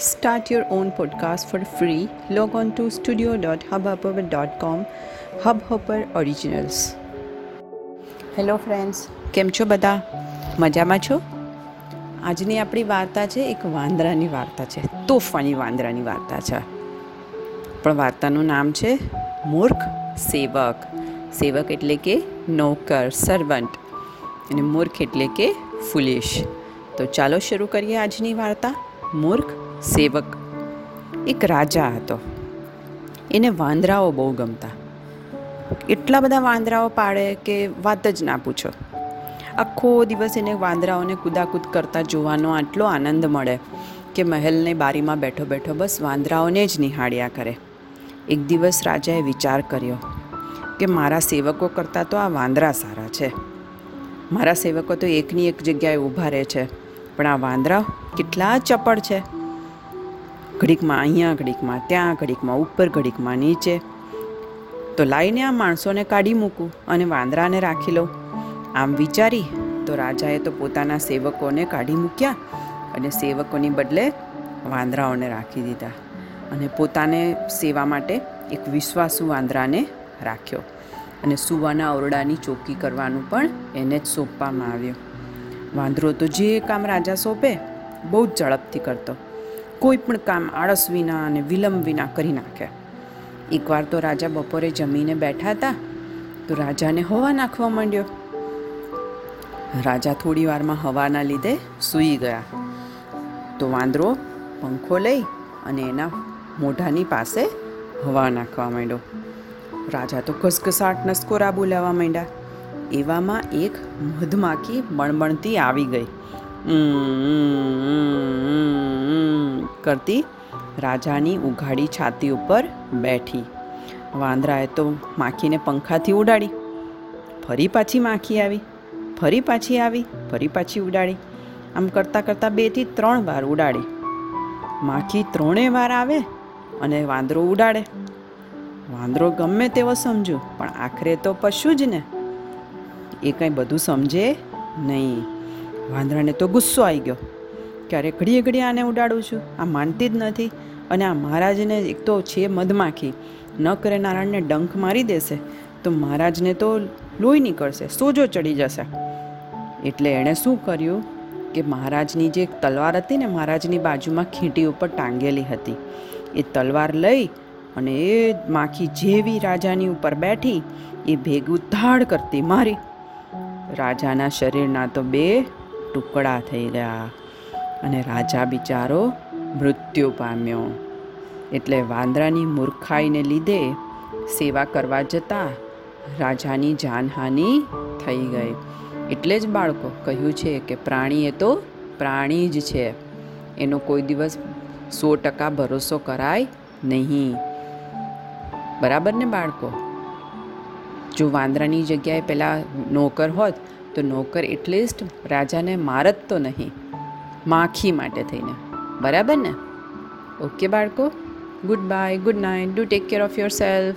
Start your own podcast for free. Log on to studio.hubhopper.com. Hubhopper Originals. Hello friends કેમ છો બધા? મજામાં છો? આજની આપણી વાર્તા છે એક વાંદરાની વાર્તા છે તોફાની વાંદરાની વાર્તા છે. પણ વાર્તાનું નામ છે મૂર્ખ સેવક. સેવક એટલે કે નોકર સર્વન્ટ અને મૂર્ખ એટલે કે ફુલિશ તો ચાલો શરૂ કરીએ આજની વાર્તા. મૂર્ખ, સેવક, એક રાજા હતો. એને વાંદરાઓ બહુ ગમતા. એટલા બધા વાંદરાઓ પાડે કે વાત જ ના પૂછો. આખો દિવસ એને વાંદરાઓને કૂદાકૂદ કરતા જોવાનો આટલો આનંદ મળે કે મહેલની બારીમાં બેઠો બેઠો બસ વાંદરાઓને જ નિહાળ્યા કરે. એક દિવસ રાજાએ વિચાર કર્યો કે મારા સેવકો કરતાં તો આ વાંદરા સારા છે. મારા સેવકો તો એકની એક જગ્યાએ ઊભા રહે છે. પણ આ વાંદરા કેટલા ચપળ છે. ઘડીકમાં અહીંયા, ઘડીકમાં ત્યાં, ઘડીકમાં ઉપર, ઘડીકમાં નીચે. તો લાઈને આ માણસોને કાઢી મૂકું અને વાંદરાને રાખી લઉં. આમ વિચારી તો રાજાએ તો પોતાના સેવકોને કાઢી મૂક્યા અને સેવકોની બદલે વાંદરાઓને રાખી દીધા અને પોતાને સેવા માટે એક વિશ્વાસુ વાંદરાને રાખ્યો અને સુવાના ઓરડાની ચોકી કરવાનું પણ એને જ સોંપવામાં આવ્યું. વાંદરો તો જે કામ રાજા સોંપે, બહુ જ ઝડપથી કરતો. કોઈ પણ કામ આળસ વિના અને વિલંબ વિના કરી નાખે. એકવાર તો રાજા બપોરે જમીને બેઠા હતા, તો રાજાને હવા નાખવા માંડ્યો. રાજા થોડી વારમાં હવાના લીધે સૂઈ ગયા. તો વાંદરો પંખો લઈ અને એના મોઢાની પાસે હવા નાખવા માંડ્યો. રાજા તો ઘસઘસાટ નસકોરા બોલાવવા માંડ્યા. એવામાં એક મધમાખી બણબણતી આવી ગઈ. કરતી રાજાની ઉઘાડી છાતી ઉપર બેઠી. વાંદરાએ તો માખીને પંખાથી ઉડાડી. ફરી પાછી માખી આવી, ફરી પાછી આવી, ફરી પાછી ઉડાડી. આમ કરતાં કરતાં બેથી ત્રણ વાર ઉડાડી. માખી ત્રણેય વાર આવે અને વાંદરો ઉડાડે. વાંદરો ગમે તેવો સમજુ, પણ આખરે તો પશુ જ ને. એ કંઈ બધું સમજે નહીં. વાંદરાને તો ગુસ્સો આવી ગયો. ક્યારે ઘડીએ ઘડીએ આને ઉડાડું છું? આ માનતી જ નથી. અને આ મહારાજને એક તો છે મધમાખી. ન કરે નારાયણને ડંખ મારી દેશે, તો મહારાજને તો લોહી નીકળશે, સોજો ચડી જશે. એટલે એણે શું કર્યું કે મહારાજની જે તલવાર હતી ને મહારાજની બાજુમાં ખીંટી ઉપર ટાંગેલી હતી. એ તલવાર લઈ અને એ માખી જેવી રાજાની ઉપર બેઠી, એ ભેગું ધાડ કરતી મારી. રાજાના શરીરના તો બે ટુકડા થઈ ગયા અને રાજા બિચારો મૃત્યુ પામ્યો. એટલે વાંદરાની મૂર્ખાઈને લીધે સેવા કરવા જતાં રાજાની જાનહાનિ થઈ ગઈ. એટલે જ બાળકો કહ્યું છે કે પ્રાણી એ તો પ્રાણી જ છે. એનો કોઈ દિવસ સો ટકા ભરોસો કરાય નહીં. બરાબર ને બાળકો? જો વાંદરાની જગ્યાએ પહેલાં નોકર હોત, તો નોકર એટલીસ્ટ રાજાને મારત તો નહીં. માખી માટે થઈને. બરાબર ને? ઓકે બાળકો? Goodbye, good night, do take care of yourself